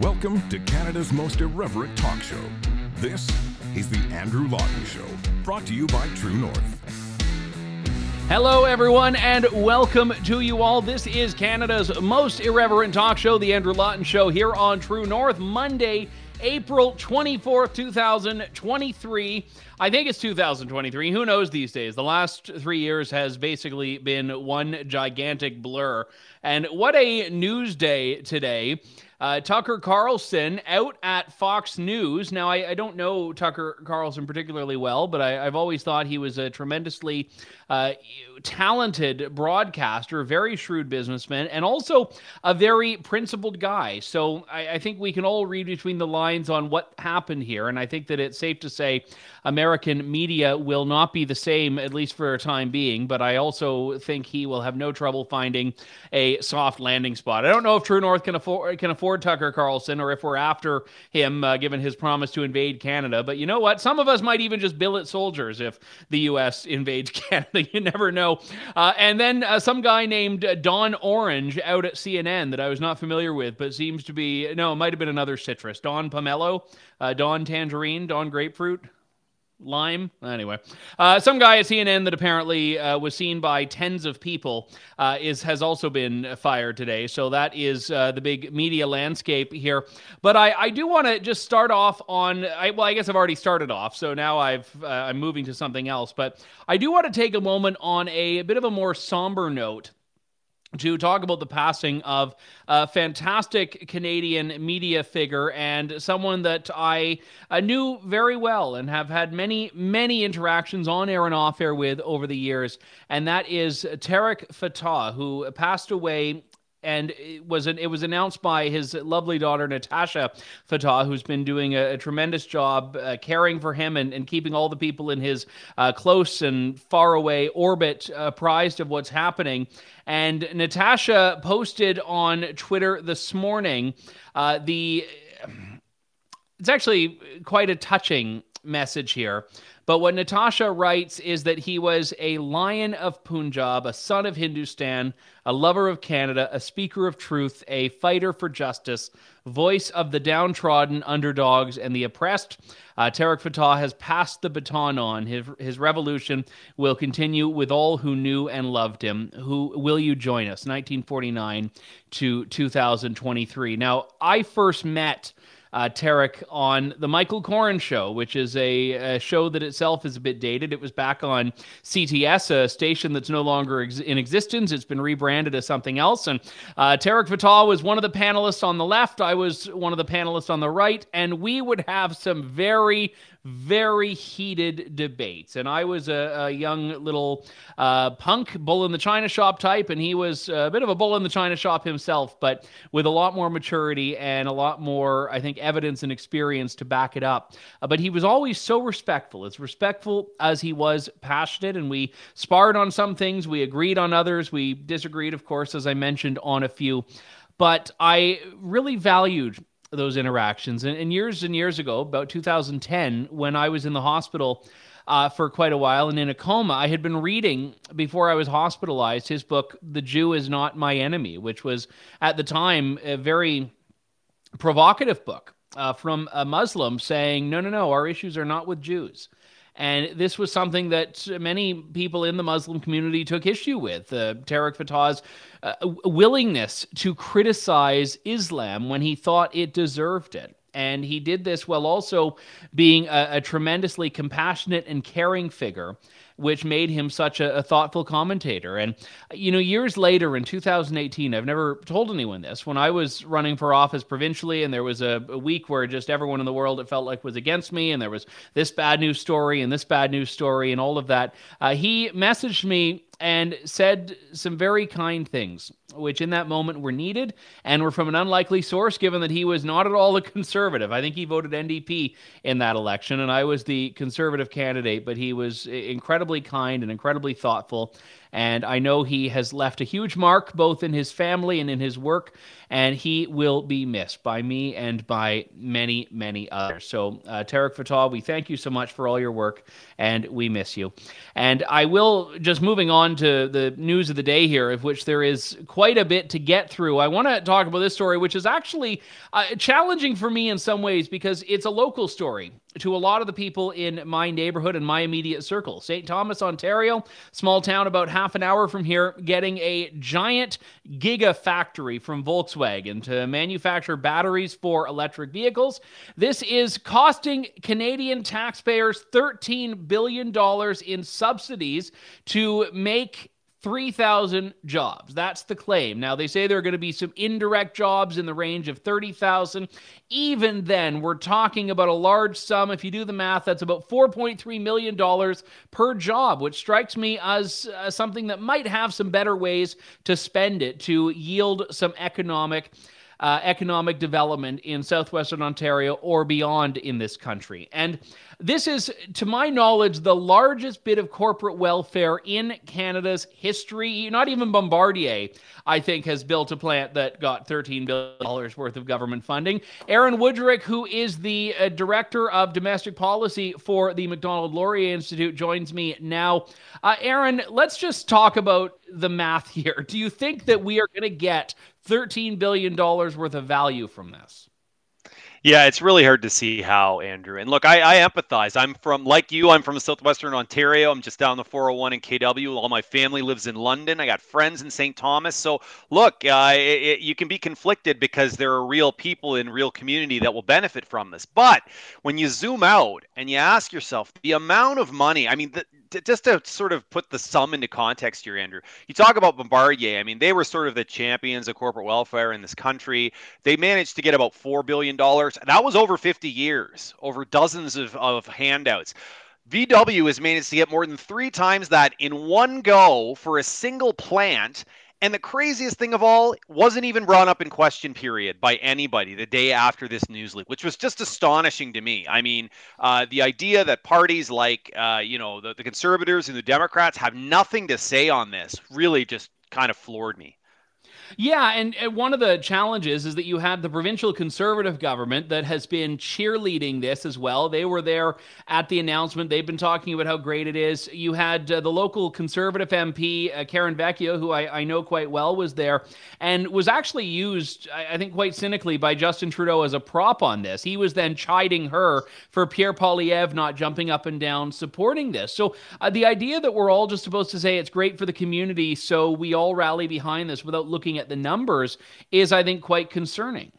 Welcome to Canada's most irreverent talk show. This is The Andrew Lawton Show, brought to you by True North. Hello, everyone, and welcome to you all. This is Canada's most irreverent talk show, The Andrew Lawton Show, here on True North, Monday, April 24th, 2023. I think it's 2023. Who knows these days? The last three years has basically been one gigantic blur. And what a news day today. Uh, Tucker Carlson out at Fox News. Now, I, I, don't know Tucker Carlson particularly well, but I, have always thought he was a tremendously uh, talented broadcaster, very shrewd businessman, and also a very principled guy. So I, I think we can all read between the lines on what happened here. And I think that it's safe to say American media will not be the same, at least for a time being. But I also think he will have no trouble finding a soft landing spot. I don't know if True North can afford can afford Tucker Carlson or if we're after him, uh, given his promise to invade Canada. But you know what? Some of us might even just billet soldiers if the U.S. invades Canada. You never know. Uh, and then uh, some guy named Don Orange out at CNN that I was not familiar with, but seems to be no, it might have been another citrus. Don Pomelo, uh, Don Tangerine, Don Grapefruit lime. Anyway, uh, some guy at CNN that apparently uh, was seen by tens of people uh, is has also been fired today. So that is uh, the big media landscape here. But I, I do want to just start off on. I, well, I guess I've already started off, so now I've uh, I'm moving to something else. But I do want to take a moment on a, a bit of a more somber note to talk about the passing of a fantastic Canadian media figure and someone that I, I knew very well and have had many, many interactions on air and off air with over the years. And that is Tarek Fatah, who passed away and it was an, it was announced by his lovely daughter Natasha Fatah, who's been doing a, a tremendous job uh, caring for him and, and keeping all the people in his uh, close and far away orbit apprised of what's happening. And Natasha posted on Twitter this morning uh, the. It's actually quite a touching message here. But what Natasha writes is that he was a lion of Punjab, a son of Hindustan, a lover of Canada, a speaker of truth, a fighter for justice, voice of the downtrodden, underdogs, and the oppressed. Uh, Tarek Fatah has passed the baton on. His, his revolution will continue with all who knew and loved him. Who will you join us? 1949 to 2023. Now, I first met uh, Tarek on the Michael Coren Show, which is a, a, show that itself is a bit dated. It was back on CTS, a station that's no longer ex- in existence. It's been rebranded as something else. And uh, Tarek Fatah was one of the panelists on the left. I was one of the panelists on the right. And we would have some very, very heated debates. And I was a, a young little uh, punk bull in the china shop type, and he was a bit of a bull in the china shop himself, but with a lot more maturity and a lot more, I think, evidence and experience to back it up. Uh, but he was always so respectful, as respectful as he was passionate. And we sparred on some things, we agreed on others, we disagreed, of course, as I mentioned, on a few. But I really valued those interactions. And, and, years and years ago, about 2010, when I was in the hospital uh, for quite a while and in a coma, I had been reading before I was hospitalized his book, The Jew is Not My Enemy, which was at the time a very provocative book uh, from a Muslim saying, no, no, no, our issues are not with Jews. And this was something that many people in the Muslim community took issue with. Uh, Tarek Fatah's uh, willingness to criticize Islam when he thought it deserved it. And he did this while also being a, a tremendously compassionate and caring figure which made him such a, a, thoughtful commentator. And, you know, years later in 2018, I've never told anyone this, when I was running for office provincially and there was a, a week where just everyone in the world it felt like was against me and there was this bad news story and this bad news story and all of that, uh, he messaged me and said some very kind things, which in that moment were needed and were from an unlikely source, given that he was not at all a conservative. I think he voted NDP in that election, and I was the conservative candidate, but he was incredibly kind and incredibly thoughtful. And I know he has left a huge mark both in his family and in his work, and he will be missed by me and by many, many others. So, uh, Tarek Fatah, we thank you so much for all your work, and we miss you. And I will, just moving on to the news of the day here, of which there is quite a bit to get through, I want to talk about this story, which is actually uh, challenging for me in some ways because it's a local story to a lot of the people in my neighborhood and my immediate circle. St. Thomas, Ontario, small town about half an hour from here, getting a giant gigafactory from Volkswagen to manufacture batteries for electric vehicles. This is costing Canadian taxpayers $13 billion in subsidies to make 3,000 jobs. That's the claim. Now, they say there are going to be some indirect jobs in the range of 30,000. Even then, we're talking about a large sum. If you do the math, that's about $4.3 million per job, which strikes me as uh, something that might have some better ways to spend it to yield some economic uh, economic development in southwestern Ontario or beyond in this country. And this is, to my knowledge, the largest bit of corporate welfare in Canada's history. Not even Bombardier, I think, has built a plant that got $13 billion worth of government funding. Aaron Wudrick, who is the uh, director of domestic policy for the Macdonald Laurier Institute, joins me now. Uh, Aaron, let's just talk about the math here. Do you think that we are going to get $13 billion worth of value from this? Yeah, it's really hard to see how, Andrew. And look, I, I, empathize. I'm from, like you, I'm from southwestern Ontario. I'm just down the 401 in KW. All my family lives in London. I got friends in St. Thomas. So, look, uh, it, it, you can be conflicted because there are real people in real community that will benefit from this. But when you zoom out and you ask yourself the amount of money, I mean, the, just to sort of put the sum into context here, Andrew, you talk about Bombardier. I mean, they were sort of the champions of corporate welfare in this country. They managed to get about $4 billion. That was over 50 years, over dozens of, of handouts. VW has managed to get more than three times that in one go for a single plant and the craziest thing of all wasn't even brought up in question period by anybody the day after this news leak, which was just astonishing to me. I mean, uh, the idea that parties like, uh, you know, the, the conservatives and the Democrats have nothing to say on this really just kind of floored me. Yeah, and, and, one of the challenges is that you had the provincial conservative government that has been cheerleading this as well. They were there at the announcement. They've been talking about how great it is. You had uh, the local conservative MP, uh, Karen Vecchio, who I, I, know quite well, was there and was actually used, I, I think, quite cynically by Justin Trudeau as a prop on this. He was then chiding her for Pierre Poilievre not jumping up and down supporting this. So uh, the idea that we're all just supposed to say it's great for the community, so we all rally behind this without looking at at the numbers is, I think, quite concerning.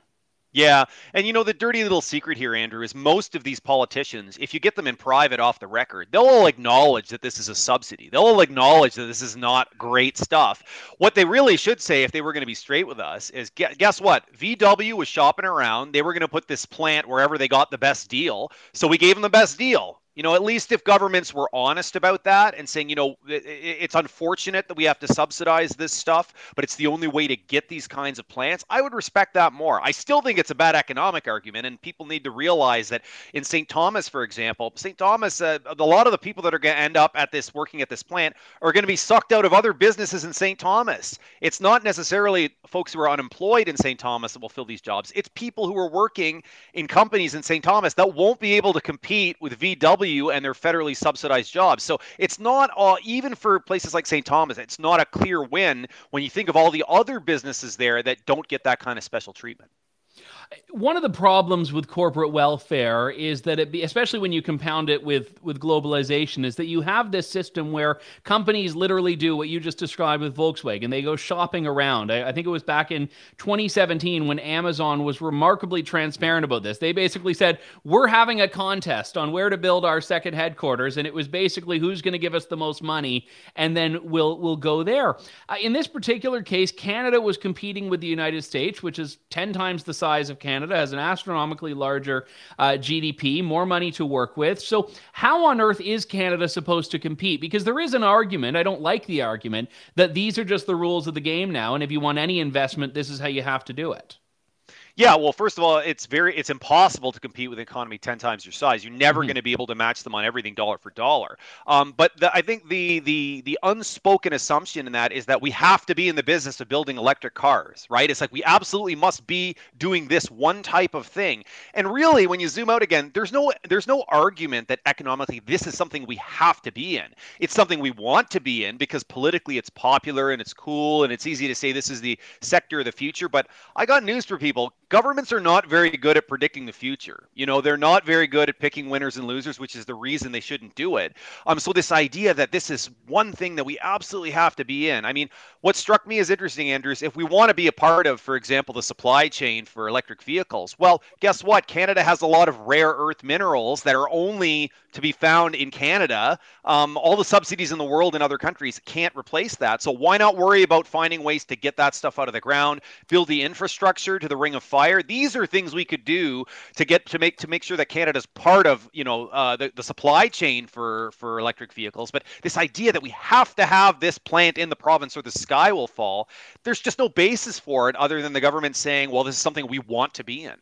Yeah. And you know, the dirty little secret here, Andrew, is most of these politicians, if you get them in private off the record, they'll all acknowledge that this is a subsidy. They'll all acknowledge that this is not great stuff. What they really should say, if they were going to be straight with us, is guess what? VW was shopping around. They were going to put this plant wherever they got the best deal. So we gave them the best deal. You know, at least if governments were honest about that and saying, you know, it's unfortunate that we have to subsidize this stuff, but it's the only way to get these kinds of plants, I would respect that more. I still think it's a bad economic argument, and people need to realize that in St. Thomas, for example, St. Thomas, uh, a lot of the people that are going to end up at this working at this plant are going to be sucked out of other businesses in St. Thomas. It's not necessarily folks who are unemployed in St. Thomas that will fill these jobs. It's people who are working in companies in St. Thomas that won't be able to compete with VW and their federally subsidized jobs. So it's not all, even for places like St. Thomas, it's not a clear win when you think of all the other businesses there that don't get that kind of special treatment one of the problems with corporate welfare is that it be, especially when you compound it with with globalization is that you have this system where companies literally do what you just described with Volkswagen. They go shopping around. I, I think it was back in 2017 when Amazon was remarkably transparent about this. They basically said we're having a contest on where to build our second headquarters and it was basically who's going to give us the most money and then we'll we'll go there. Uh, in this particular case Canada was competing with the United States which is 10 times the size of of Canada has an astronomically larger uh, GDP, more money to work with. So, how on earth is Canada supposed to compete? Because there is an argument, I don't like the argument, that these are just the rules of the game now. And if you want any investment, this is how you have to do it. Yeah, well, first of all, it's very it's impossible to compete with an economy ten times your size. You're never mm-hmm. going to be able to match them on everything dollar for dollar. Um, but the, I think the the the unspoken assumption in that is that we have to be in the business of building electric cars, right? It's like we absolutely must be doing this one type of thing. And really, when you zoom out again, there's no there's no argument that economically this is something we have to be in. It's something we want to be in because politically it's popular and it's cool and it's easy to say this is the sector of the future. But I got news for people governments are not very good at predicting the future. You know, they're not very good at picking winners and losers, which is the reason they shouldn't do it. Um, so this idea that this is one thing that we absolutely have to be in. I mean, what struck me as interesting, Andrews, if we want to be a part of, for example, the supply chain for electric vehicles, well, guess what? Canada has a lot of rare earth minerals that are only to be found in Canada. Um, all the subsidies in the world in other countries can't replace that. So why not worry about finding ways to get that stuff out of the ground, build the infrastructure to the Ring of Fire? These are things we could do to get to make to make sure that Canada's part of you know uh, the the supply chain for for electric vehicles. But this idea that we have to have this plant in the province or the sky will fall, there's just no basis for it other than the government saying, well, this is something we want to be in.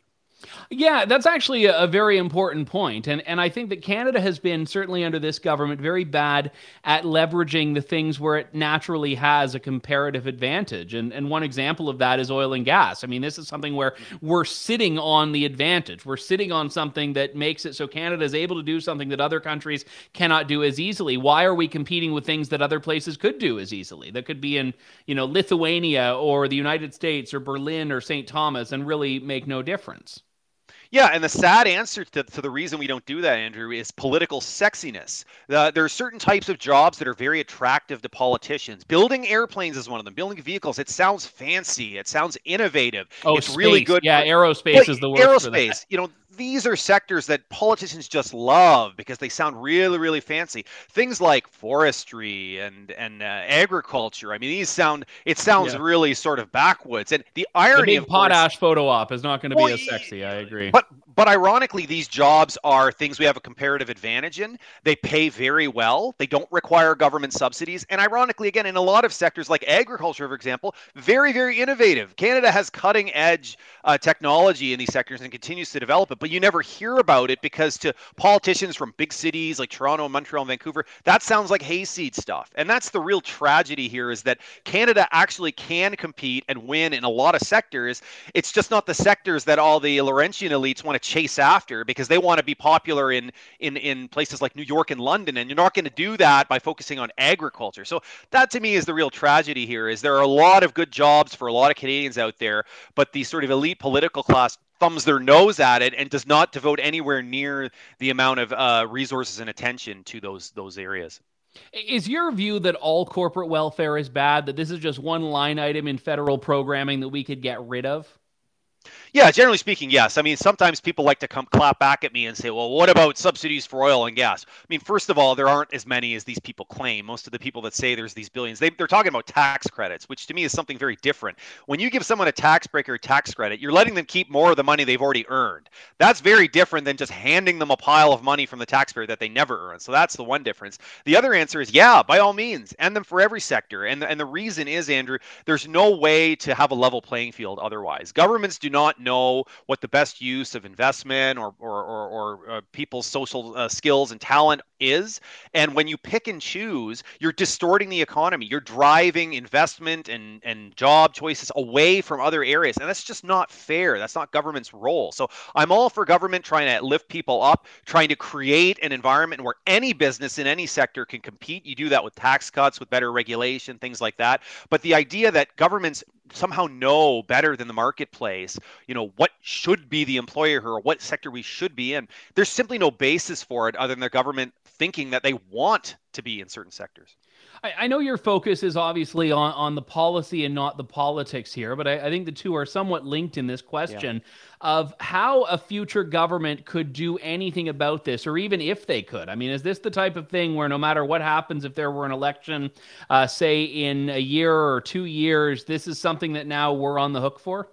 Yeah, that's actually a, very important point. And, and I think that Canada has been, certainly under this government, very bad at leveraging the things where it naturally has a comparative advantage. And, and one example of that is oil and gas. I mean, this is something where we're sitting on the advantage. We're sitting on something that makes it so Canada is able to do something that other countries cannot do as easily. Why are we competing with things that other places could do as easily? That could be in, you know, Lithuania or the United States or Berlin or St. Thomas and really make no difference. Yeah, and the sad answer to, to the reason we don't do that, Andrew, is political sexiness. Uh, there are certain types of jobs that are very attractive to politicians. Building airplanes is one of them. Building vehicles, it sounds fancy. It sounds innovative. Oh, it's space. really good. Yeah, for, aerospace is the word. Aerospace, you know, these are sectors that politicians just love because they sound really really fancy. Things like forestry and and uh, agriculture. I mean these sound it sounds yeah. really sort of backwoods. And the irony the of potash course, photo op is not going to well, be as sexy i agree. but but ironically these jobs are things we have a comparative advantage in. They pay very well. They don't require government subsidies. And ironically again in a lot of sectors like agriculture for example very very innovative. Canada has cutting edge uh, technology in these sectors and continues to develop it but you never hear about it because to politicians from big cities like Toronto, Montreal, and Vancouver, that sounds like hayseed stuff. And that's the real tragedy here is that Canada actually can compete and win in a lot of sectors. It's just not the sectors that all the Laurentian elites want to chase after because they want to be popular in in in places like New York and London and you're not going to do that by focusing on agriculture. So that to me is the real tragedy here is there are a lot of good jobs for a lot of Canadians out there, but the sort of elite political class thumbs their nose at it and does not devote anywhere near the amount of uh, resources and attention to those those areas. Is your view that all corporate welfare is bad? That this is just one line item in federal programming that we could get rid of? Yeah, generally speaking, yes. I mean, sometimes people like to come clap back at me and say, well, what about subsidies for oil and gas? I mean, first of all, there aren't as many as these people claim. Most of the people that say there's these billions, they, are talking about tax credits, which to me is something very different. When you give someone a tax break or a tax credit, you're letting them keep more of the money they've already earned. That's very different than just handing them a pile of money from the taxpayer that they never earned. So that's the one difference. The other answer is, yeah, by all means, end them for every sector. And, and the reason is, Andrew, there's no way to have a level playing field otherwise. Governments do not know what the best use of investment or or or, or uh, people's social uh, skills and talent is. And when you pick and choose, you're distorting the economy. You're driving investment and and job choices away from other areas, and that's just not fair. That's not government's role. So I'm all for government trying to lift people up, trying to create an environment where any business in any sector can compete. You do that with tax cuts, with better regulation, things like that. But the idea that governments somehow know better than the marketplace, you know, what should be the employer or what sector we should be in. There's simply no basis for it other than the government thinking that they want to be in certain sectors. I, I know your focus is obviously on, on the policy and not the politics here, but I, I think the two are somewhat linked in this question yeah. of how a future government could do anything about this, or even if they could. I mean, is this the type of thing where no matter what happens, if there were an election, uh, say in a year or two years, this is something that now we're on the hook for?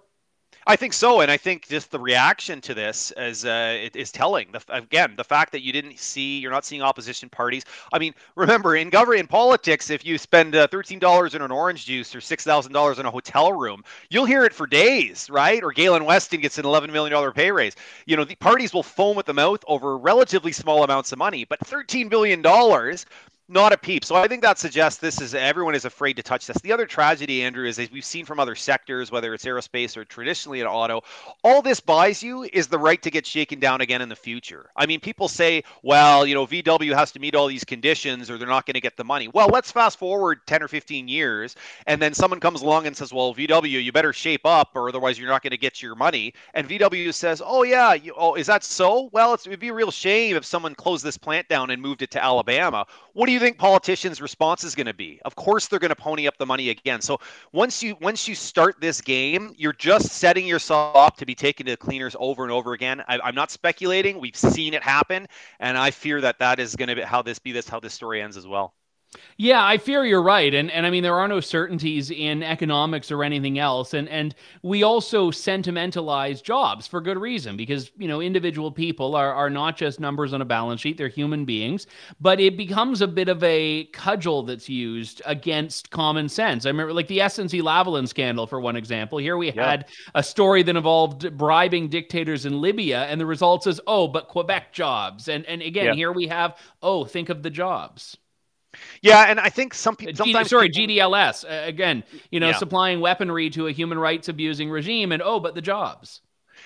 I think so, and I think just the reaction to this is uh, is telling. The, again, the fact that you didn't see, you're not seeing opposition parties. I mean, remember in government, in politics, if you spend uh, thirteen dollars in an orange juice or six thousand dollars in a hotel room, you'll hear it for days, right? Or Galen Weston gets an eleven million dollar pay raise. You know, the parties will foam at the mouth over relatively small amounts of money, but thirteen billion dollars not a peep. So I think that suggests this is everyone is afraid to touch this. The other tragedy, Andrew, is as we've seen from other sectors, whether it's aerospace or traditionally in auto, all this buys you is the right to get shaken down again in the future. I mean, people say, well, you know, VW has to meet all these conditions or they're not going to get the money. Well, let's fast forward 10 or 15 years, and then someone comes along and says, well, VW, you better shape up or otherwise you're not going to get your money. And VW says, oh, yeah, you, oh, is that so? Well, it would be a real shame if someone closed this plant down and moved it to Alabama. What do you think politicians' response is going to be? Of course, they're going to pony up the money again. So once you once you start this game, you're just setting yourself up to be taken to the cleaners over and over again. I, am not speculating. We've seen it happen, and I fear that that is going to be how this be this how this story ends as well. Yeah, I fear you're right. And and I mean there are no certainties in economics or anything else. And and we also sentimentalize jobs for good reason because, you know, individual people are are not just numbers on a balance sheet, they're human beings, but it becomes a bit of a cudgel that's used against common sense. I remember like the SNC Lavalin scandal for one example. Here we yeah. had a story that involved bribing dictators in Libya and the result is, "Oh, but Quebec jobs." And and again, yeah. here we have, "Oh, think of the jobs." Yeah, and I think some people sometimes sorry people, GDLS uh, again, you know, yeah. supplying weaponry to a human rights abusing regime, and oh, but the jobs.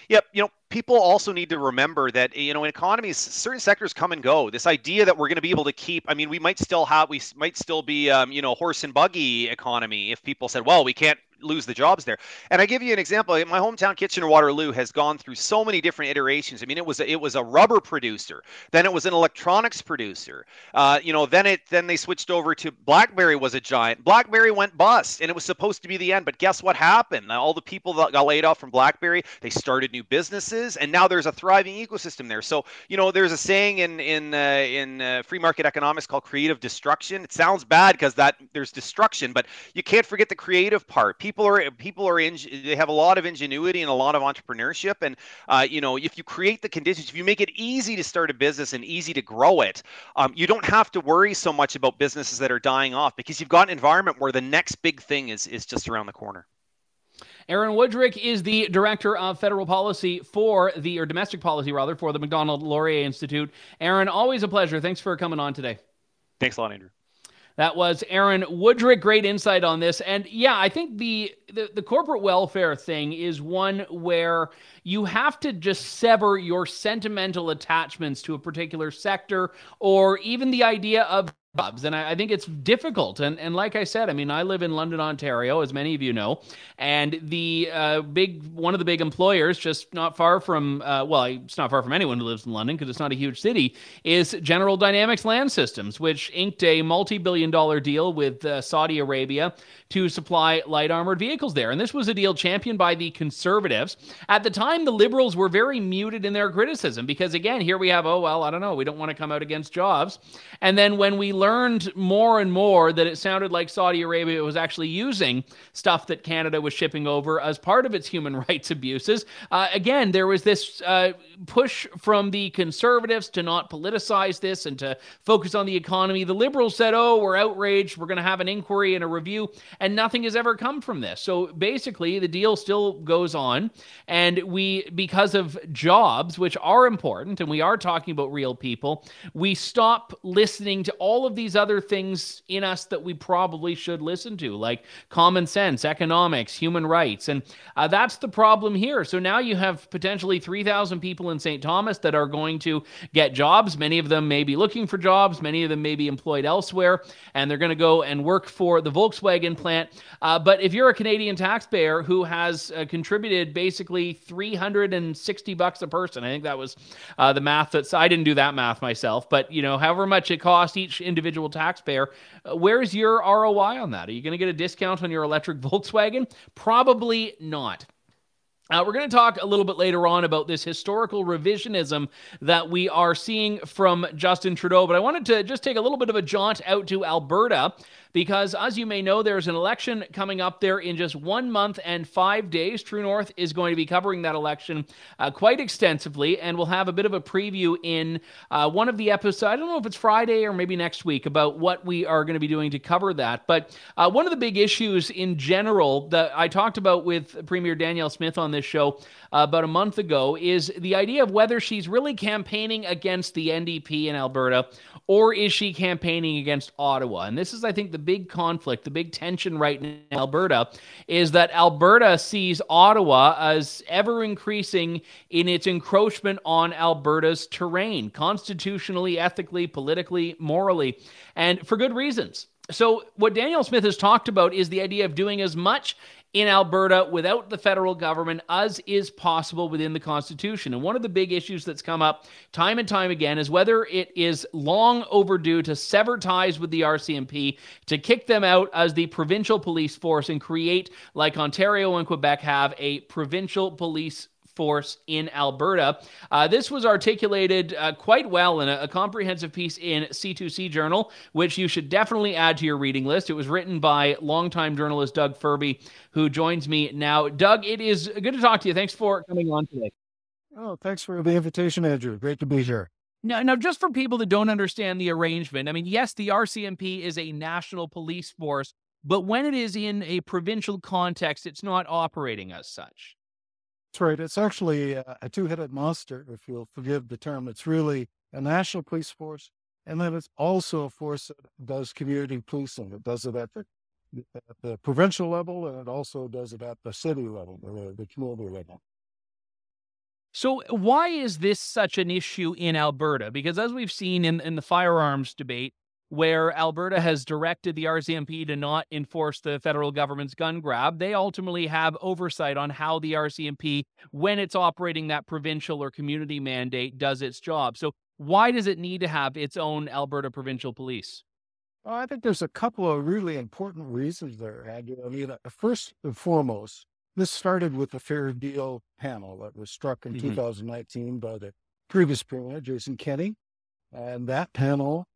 Yep, you know, people also need to remember that you know in economies certain sectors come and go this idea that we're going to be able to keep i mean we might still have we might still be um, you know horse and buggy economy if people said well we can't lose the jobs there. And I give you an example. My hometown Kitchener Waterloo has gone through so many different iterations. I mean, it was a, it was a rubber producer, then it was an electronics producer. Uh, you know, then it then they switched over to BlackBerry was a giant. BlackBerry went bust, and it was supposed to be the end. But guess what happened? All the people that got laid off from BlackBerry, they started new businesses, and now there's a thriving ecosystem there. So you know, there's a saying in in uh, in uh, free market economics called creative destruction. It sounds bad because that there's destruction, but you can't forget the creative part people are people are in, they have a lot of ingenuity and a lot of entrepreneurship and uh, you know if you create the conditions if you make it easy to start a business and easy to grow it um, you don't have to worry so much about businesses that are dying off because you've got an environment where the next big thing is is just around the corner Aaron Wudrick is the director of federal policy for the, or domestic policy rather, for the Macdonald Laurier Institute. Aaron, always a pleasure. Thanks for coming on today. Thanks a lot, Andrew. That was Aaron Wudrick. Great insight on this. And yeah, I think the, the, the corporate welfare thing is one where you have to just sever your sentimental attachments to a particular sector or even the idea of jobs. And I, I, think it's difficult. And, and like I said, I mean, I live in London, Ontario, as many of you know, and the uh, big one of the big employers, just not far from, uh, well, it's not far from anyone who lives in London because it's not a huge city, is General Dynamics Land Systems, which inked a multi-billion dollar deal with uh, Saudi Arabia to supply light armored vehicles there. And this was a deal championed by the conservatives. At the time, the liberals were very muted in their criticism because, again, here we have, oh, well, I don't know, we don't want to come out against jobs. And then when we learned more and more that it sounded like Saudi Arabia was actually using stuff that Canada was shipping over as part of its human rights abuses, uh, again, there was this uh, push from the conservatives to not politicize this and to focus on the economy. The liberals said, oh, we're outraged. We're going to have an inquiry and a review and nothing has ever come from this. So basically, the deal still goes on, and we, because of jobs, which are important, and we are talking about real people, we stop listening to all of these other things in us that we probably should listen to, like common sense, economics, human rights, and uh, that's the problem here. So now you have potentially 3,000 people in St. Thomas that are going to get jobs. Many of them may be looking for jobs, many of them may be employed elsewhere, and they're going to go and work for the Volkswagen plant. Uh, but if you're a Canadian taxpayer who has uh, contributed basically 360 bucks a person, I think that was uh, the math that's I didn't do that math myself, but you know, however much it costs each individual taxpayer, uh, where's your ROI on that? Are you going to get a discount on your electric Volkswagen? Probably not. Uh, we're going to talk a little bit later on about this historical revisionism that we are seeing from Justin Trudeau, but I wanted to just take a little bit of a jaunt out to Alberta because, as you may know, there's an election coming up there in just one month and five days. True North is going to be covering that election uh, quite extensively, and we'll have a bit of a preview in uh, one of the episodes. I don't know if it's Friday or maybe next week about what we are going to be doing to cover that. But uh, one of the big issues in general that I talked about with Premier Danielle Smith on this show uh, about a month ago is the idea of whether she's really campaigning against the NDP in Alberta or is she campaigning against Ottawa? And this is, I think, the big conflict, the big tension right now in Alberta is that Alberta sees Ottawa as ever increasing in its encroachment on Alberta's terrain, constitutionally, ethically, politically, morally, and for good reasons. So, what Danielle Smith has talked about is the idea of doing as much in Alberta without the federal government as is possible within the Constitution. And one of the big issues that's come up time and time again is whether it is long overdue to sever ties with the RCMP, to kick them out as the provincial police force and create, like Ontario and Quebec have, a provincial police force in Alberta. Uh, this was articulated uh, quite well in a, a, comprehensive piece in C2C Journal, which you should definitely add to your reading list. It was written by longtime journalist Doug Firby, who joins me now. Doug, it is good to talk to you. Thanks for coming on today. Oh, thanks for the invitation, Andrew. Great to be here. Now, now, just for people that don't understand the arrangement, I mean, yes, the RCMP is a national police force, but when it is in a provincial context, it's not operating as such. That's right. It's actually a, a two-headed monster, if you'll forgive the term. It's really a national police force, and then it's also a force that does community policing. It does it at the at the provincial level, and it also does it at the city level, the, the community level. So, why is this such an issue in Alberta? Because as we've seen in, in the firearms debate, where Alberta has directed the RCMP to not enforce the federal government's gun grab, they ultimately have oversight on how the RCMP, when it's operating that provincial or community mandate, does its job. So, why does it need to have its own Alberta provincial police? Well, I think there's a couple of really important reasons there, Andrew. I mean, uh, first and foremost, this started with the Fair Deal panel that was struck in mm-hmm. 2019 by the previous premier, Jason Kenney. And that panel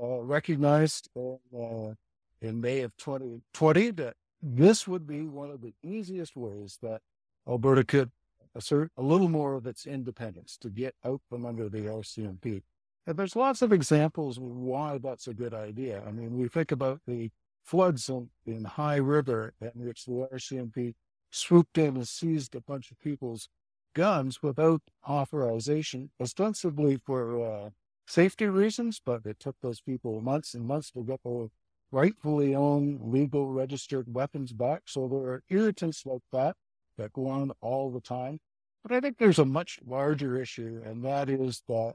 uh, recognized in, uh, in May of 2020 that this would be one of the easiest ways that Alberta could assert a little more of its independence to get out from under the RCMP. And there's lots of examples why that's a good idea. I mean, we think about the floods in, in High River in which the RCMP swooped in and seized a bunch of people's guns without authorization, ostensibly for uh, safety reasons, but it took those people months and months to get their rightfully owned, legal, registered weapons back. So there are irritants like that that go on all the time. But I think there's a much larger issue, and that is that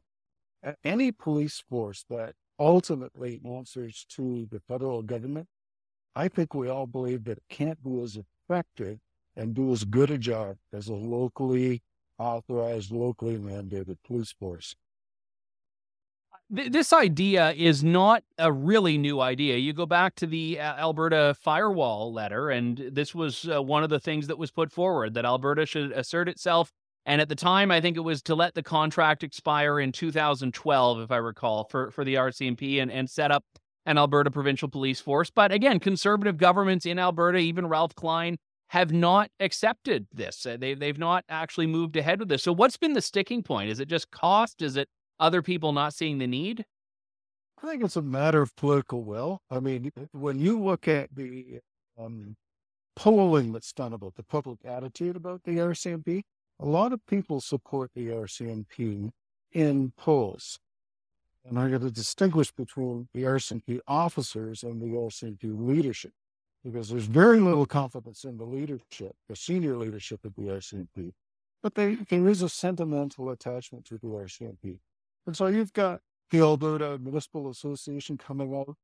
any police force that ultimately answers to the federal government, I think we all believe that it can't be as effective and do as good a job as a locally authorized, locally mandated police force this idea is not a really new idea. You go back to the uh, Alberta firewall letter, and this was uh, one of the things that was put forward that Alberta should assert itself. And at the time, I think it was to let the contract expire in 2012, if I recall, for, for the RCMP and, and set up an Alberta provincial police force. But again, conservative governments in Alberta, even Ralph Klein, have not accepted this. They, they've not actually moved ahead with this. So, what's been the sticking point? Is it just cost? Is it other people not seeing the need? I think it's a matter of political will. I mean, when you look at the um, polling that's done about the public attitude about the RCMP, a lot of people support the RCMP in polls. And I got to distinguish between the RCMP officers and the RCMP leadership because there's very little confidence in the leadership, the senior leadership of the RCMP. But they, there is a sentimental attachment to the RCMP. And so you've got the Alberta Municipal Association coming out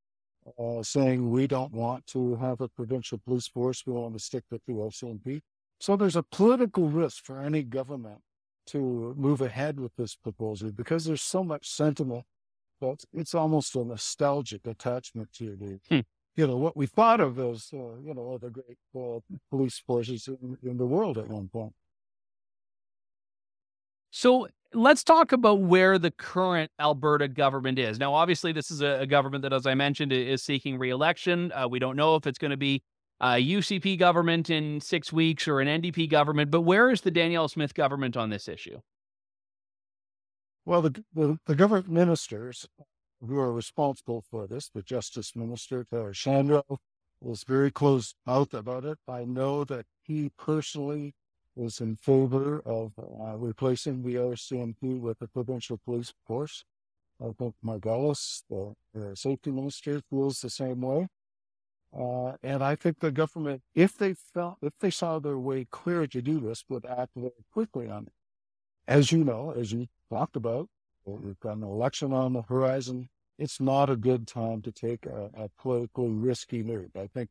uh, saying we don't want to have a provincial police force. We want to stick with the RCMP. So there's a political risk for any government to move ahead with this proposal because there's so much sentiment that it's almost a nostalgic attachment to the, hmm. you know, what we thought of as, uh, you know, the great uh, police forces in, in the world at one point. So Let's talk about where the current Alberta government is. Now, obviously, this is a, government that, as I mentioned, is seeking reelection. Uh, we don't know if it's going to be a UCP government in six weeks or an NDP government, but where is the Danielle Smith government on this issue? Well, the, the, the government ministers who are responsible for this, the Justice Minister, Tyler Shandro, was very close out about it. I know that he personally was in favor of uh, replacing the RCMP with the provincial police force. I think Margolis, the, the safety minister, feels the same way. Uh, and I think the government, if they felt, if they saw their way clear to do this, would act very quickly on it. As you know, as you talked about, we've got an election on the horizon. It's not a good time to take a, a politically risky move. I think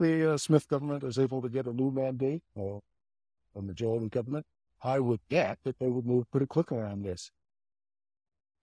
the uh, Smith government is able to get a new mandate or a majority government, I would bet that they would move pretty quickly on this.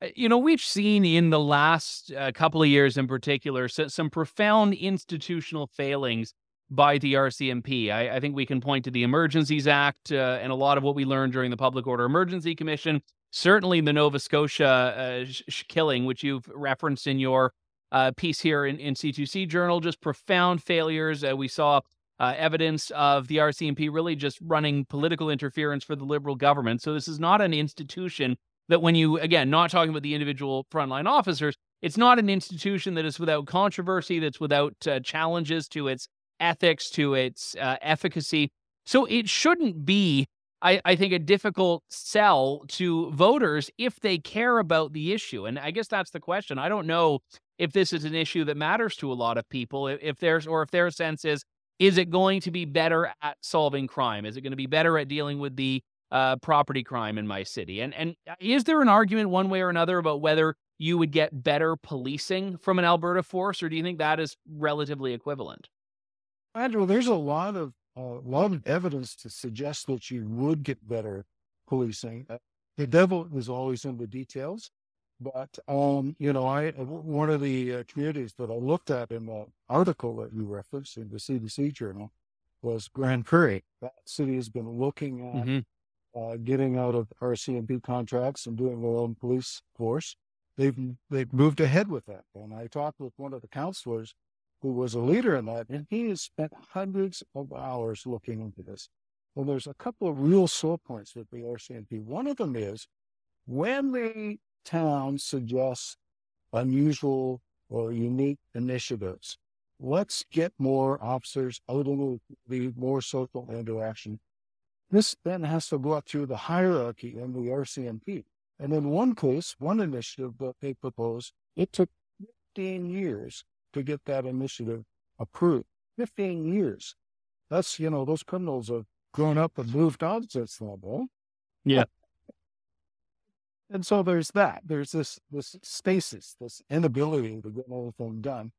Uh, you know, we've seen in the last uh, couple of years in particular so, some profound institutional failings by the RCMP. I, I, think we can point to the Emergencies Act uh, and a lot of what we learned during the Public Order Emergency Commission. Certainly, the Nova Scotia uh, sh- killing, which you've referenced in your uh, piece here in, in C2C Journal, just profound failures. Uh, we saw uh, evidence of the RCMP really just running political interference for the Liberal government. So, this is not an institution that, when you, again, not talking about the individual frontline officers, it's not an institution that is without controversy, that's without uh, challenges to its ethics, to its uh, efficacy. So, it shouldn't be I, I think, a difficult sell to voters if they care about the issue. And I guess that's the question. I don't know if this is an issue that matters to a lot of people, if there's, or if their sense is, is it going to be better at solving crime? Is it going to be better at dealing with the uh, property crime in my city? And and uh, is there an argument one way or another about whether you would get better policing from an Alberta force, or do you think that is relatively equivalent? Andrew, there's a lot of a lot of evidence to suggest that you would get better policing. Uh, the devil is always in the details. But, um, you know, I one of the uh, communities that I looked at in the article that you referenced in the C2C Journal was Grande Prairie. That city has been looking at mm-hmm. uh, getting out of RCMP contracts and doing their own police force. They've they've moved ahead with that. And I talked with one of the counselors who was a leader in that, and he has spent hundreds of hours looking into this. Well, there's a couple of real sore points with the RCMP. One of them is when the town suggests unusual or unique initiatives, let's get more officers out in the more social interaction. This then has to go up through the hierarchy in the RCMP. And in one case, one initiative that they proposed, it took 15 years to get that initiative approved. 15 years. That's, you know, those criminals have grown up and moved on since then. Yeah. And so there's that. There's this this stasis, this inability to get anything done.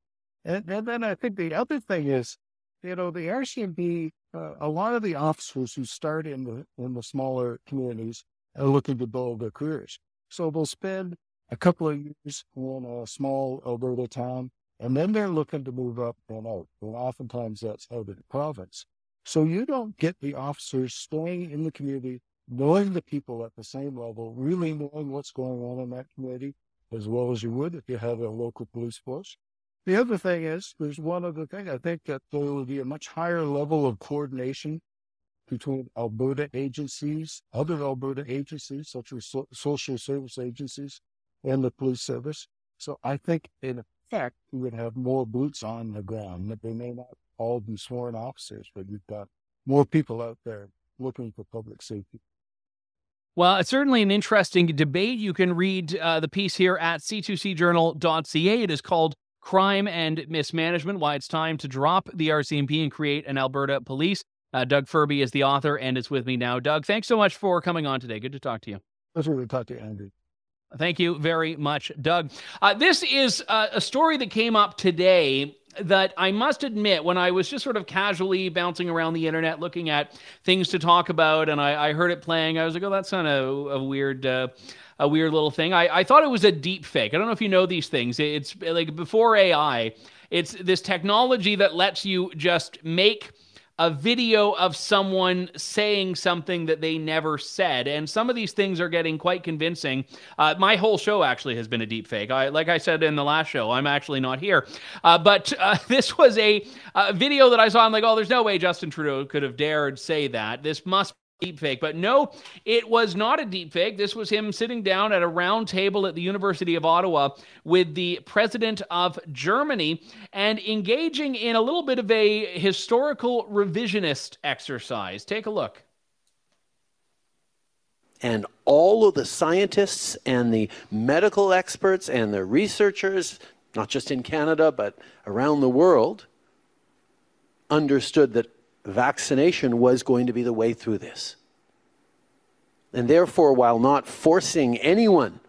And, and then I think the other thing is, you know, the RCMP, uh, a lot of the officers who start in the in the smaller communities are looking to build their careers. So they'll spend a couple of years in a small Alberta town, and then they're looking to move up and out. And oftentimes that's out of the province. So you don't get the officers staying in the community, knowing the people at the same level, really knowing what's going on in that community as well as you would if you had a local police force. The other thing is, there's one other thing. I think that there will be a much higher level of coordination between Alberta agencies, other Alberta agencies, such as so- social service agencies, and the police service. So I think in fact, we would have more boots on the ground. That they may not all be sworn officers, but you've got more people out there looking for public safety. Well, it's certainly an interesting debate. You can read uh, the piece here at c2cjournal.ca. It is called Crime and Mismanagement Why It's Time to Drop the RCMP and Create an Alberta Police. Uh, Doug Firby is the author and is with me now. Doug, thanks so much for coming on today. Good to talk to you. Pleasure to talk to you, Andrew. Thank you very much, Doug. Uh, this is uh, a story that came up today that I must admit, when I was just sort of casually bouncing around the internet looking at things to talk about, and I, I heard it playing, I was like, "Oh, that's kind of a weird, uh, a weird little thing." I, I thought it was a deep fake. I don't know if you know these things. It's like before AI, it's this technology that lets you just make a video of someone saying something that they never said. And some of these things are getting quite convincing. Uh, my whole show actually has been a deep fake. I, like I said in the last show, I'm actually not here. Uh, but uh, this was a, a, video that I saw. I'm like, oh, there's no way Justin Trudeau could have dared say that. This must deep fake. But no, it was not a deep fake. This was him sitting down at a round table at the University of Ottawa with the president of Germany and engaging in a little bit of a historical revisionist exercise. Take a look. And all of the scientists and the medical experts and the researchers, not just in Canada, but around the world, understood that vaccination was going to be the way through this. And therefore, while not forcing anyone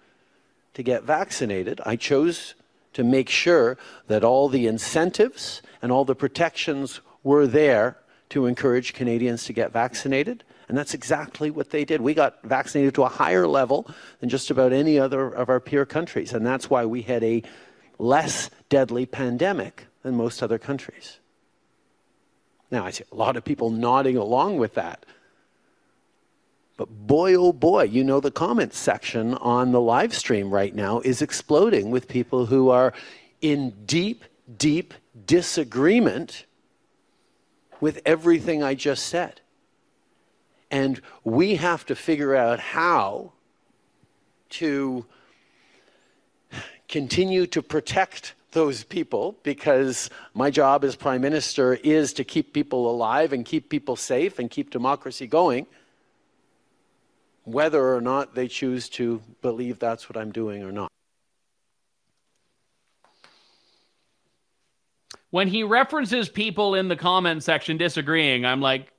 to get vaccinated, I chose to make sure that all the incentives and all the protections were there to encourage Canadians to get vaccinated. And that's exactly what they did. We got vaccinated to a higher level than just about any other of our peer countries. And that's why we had a less deadly pandemic than most other countries. Now, I see a lot of people nodding along with that. But boy, oh boy, you know, the comments section on the live stream right now is exploding with people who are in deep, deep disagreement with everything I just said. And we have to figure out how to continue to protect those people because my job as prime minister is to keep people alive and keep people safe and keep democracy going whether or not they choose to believe that's what I'm doing or not. When he references people in the comment section disagreeing, I'm like,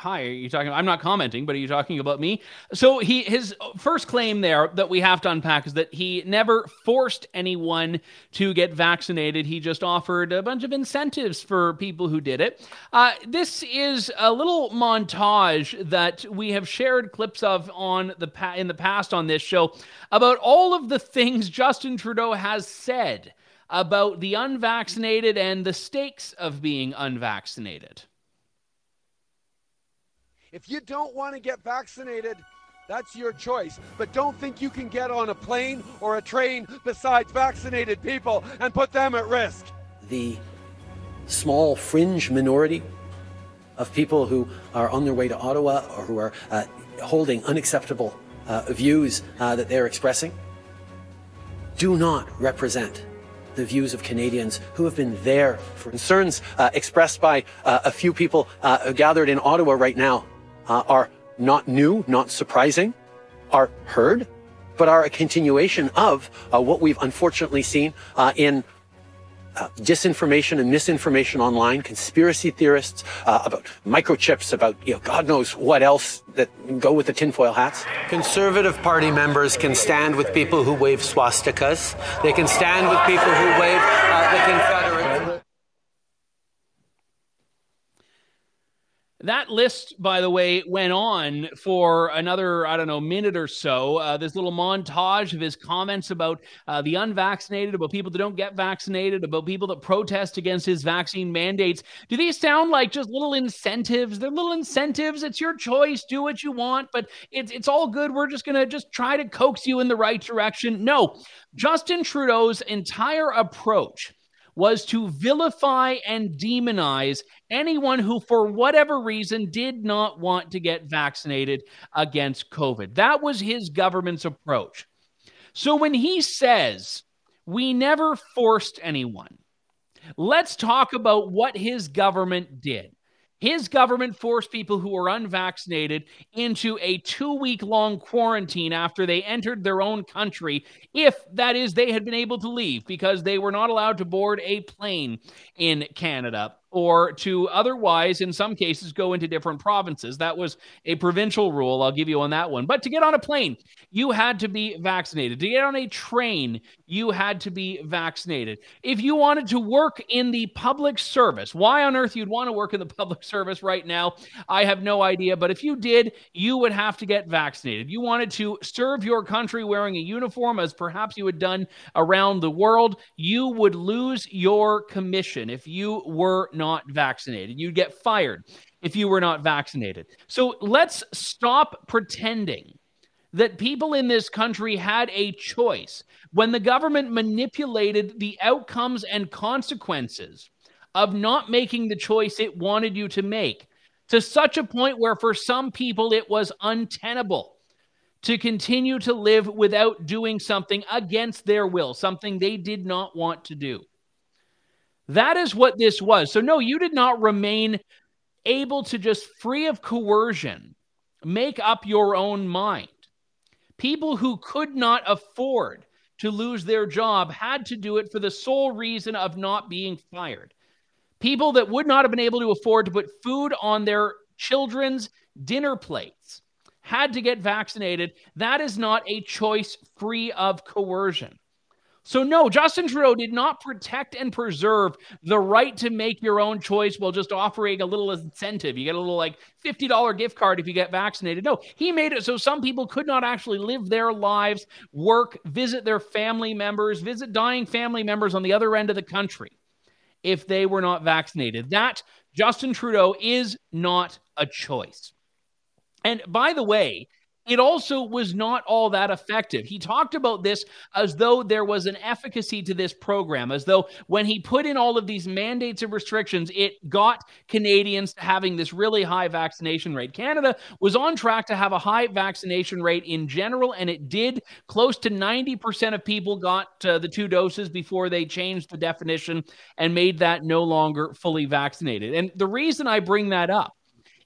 hi, are you talking? I'm not commenting, but are you talking about me? So he his first claim there that we have to unpack is that he never forced anyone to get vaccinated. He just offered a bunch of incentives for people who did it. Uh, this is a little montage that we have shared clips of on the pa- in the past on this show about all of the things Justin Trudeau has said about the unvaccinated and the stakes of being unvaccinated. If you don't want to get vaccinated, that's your choice. But don't think you can get on a plane or a train besides vaccinated people and put them at risk. The small fringe minority of people who are on their way to Ottawa or who are uh, holding unacceptable uh, views uh, that they're expressing do not represent the views of Canadians who have been there for concerns uh, expressed by uh, a few people uh, gathered in Ottawa right now uh, are not new, not surprising, are heard, but are a continuation of uh, what we've unfortunately seen uh, in uh, disinformation and misinformation online, conspiracy theorists uh, about microchips, about you know God knows what else that go with the tinfoil hats. Conservative Party members can stand with people who wave swastikas. They can stand with people who wave uh, the That list, by the way, went on for another, I don't know, minute or so. Uh, this little montage of his comments about uh, the unvaccinated, about people that don't get vaccinated, about people that protest against his vaccine mandates. Do these sound like just little incentives? They're little incentives. It's your choice. Do what you want, but it's, it's all good. We're just going to just try to coax you in the right direction. No, Justin Trudeau's entire approach was to vilify and demonize anyone who, for whatever reason, did not want to get vaccinated against COVID. That was his government's approach. So when he says, we never forced anyone, let's talk about what his government did. His government forced people who were unvaccinated into a two week long quarantine after they entered their own country, if that is, they had been able to leave because they were not allowed to board a plane in Canada or to otherwise, in some cases, go into different provinces. That was a provincial rule. I'll give you on that one. But to get on a plane, you had to be vaccinated. To get on a train, you had to be vaccinated. If you wanted to work in the public service, why on earth you'd want to work in the public service right now, I have no idea. But if you did, you would have to get vaccinated. You wanted to serve your country wearing a uniform, as perhaps you had done around the world, you would lose your commission if you were not vaccinated. You'd get fired. if you were not vaccinated. So let's stop pretending that people in this country had a choice when the government manipulated the outcomes and consequences of not making the choice it wanted you to make to such a point where for some people it was untenable to continue to live without doing something against their will, something they did not want to do. That is what this was. So, no, you did not remain able to just free of coercion make up your own mind. People who could not afford to lose their job had to do it for the sole reason of not being fired. People that would not have been able to afford to put food on their children's dinner plates had to get vaccinated. That is not a choice free of coercion. So, no, Justin Trudeau did not protect and preserve the right to make your own choice while just offering a little incentive. You get a little like $50 gift card if you get vaccinated. No, he made it so some people could not actually live their lives, work, visit their family members, visit dying family members on the other end of the country if they were not vaccinated. That, Justin Trudeau, is not a choice. And by the way, it also was not all that effective. He talked about this as though there was an efficacy to this program, as though when he put in all of these mandates and restrictions, it got Canadians to having this really high vaccination rate. Canada was on track to have a high vaccination rate in general, and it did. Close to 90% of people got uh, the two doses before they changed the definition and made that no longer fully vaccinated. And the reason I bring that up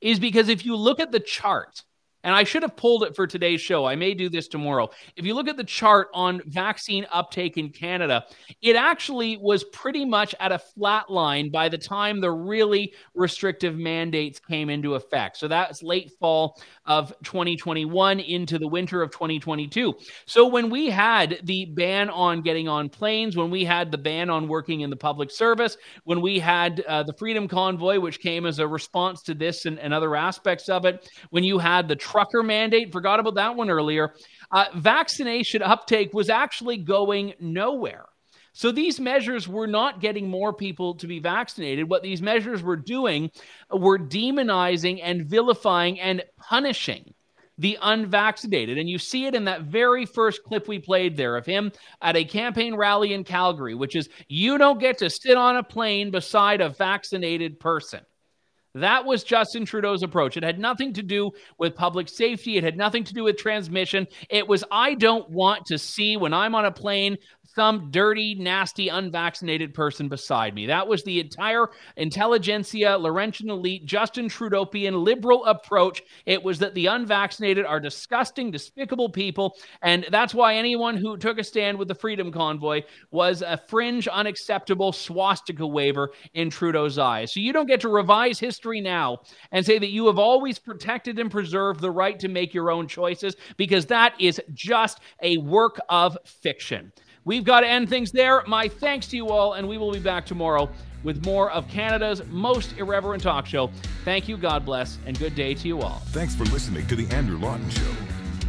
is because if you look at the chart, and I should have pulled it for today's show. I may do this tomorrow. If you look at the chart on vaccine uptake in Canada, it actually was pretty much at a flat line by the time the really restrictive mandates came into effect. So that's late fall of 2021 into the winter of 2022. So when we had the ban on getting on planes, when we had the ban on working in the public service, when we had uh, the Freedom Convoy, which came as a response to this and, and other aspects of it, when you had the trucker mandate. Forgot about that one earlier. Uh, vaccination uptake was actually going nowhere. So these measures were not getting more people to be vaccinated. What these measures were doing were demonizing and vilifying and punishing the unvaccinated. And you see it in that very first clip we played there of him at a campaign rally in Calgary, which is you don't get to sit on a plane beside a vaccinated person. That was Justin Trudeau's approach. It had nothing to do with public safety. It had nothing to do with transmission. It was, I don't want to see when I'm on a plane some dirty, nasty, unvaccinated person beside me. That was the entire intelligentsia, Laurentian elite, Justin Trudeaupian liberal approach. It was that the unvaccinated are disgusting, despicable people. And that's why anyone who took a stand with the Freedom Convoy was a fringe, unacceptable swastika waver in Trudeau's eyes. So you don't get to revise history now and say that you have always protected and preserved the right to make your own choices because that is just a work of fiction. We've got to end things there. My thanks to you all, and we will be back tomorrow with more of Canada's most irreverent talk show. Thank you, God bless, and good day to you all. Thanks for listening to The Andrew Lawton Show.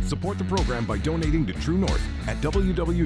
Support the program by donating to True North at www.tnc.news.